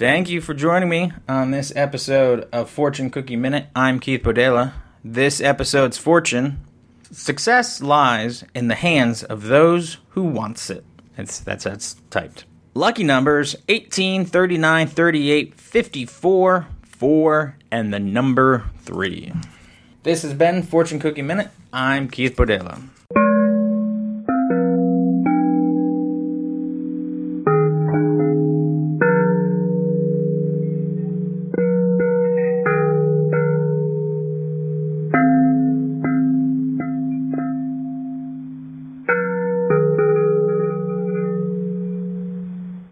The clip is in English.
Thank you for joining me on this episode of Fortune Cookie Minute. I'm Keith Bodela. This episode's fortune success lies in the hands of those who wants it. It's, that's that's typed. Lucky numbers 18, 39, 38, 54, 4, and the number 3. This has been Fortune Cookie Minute. I'm Keith Bodella.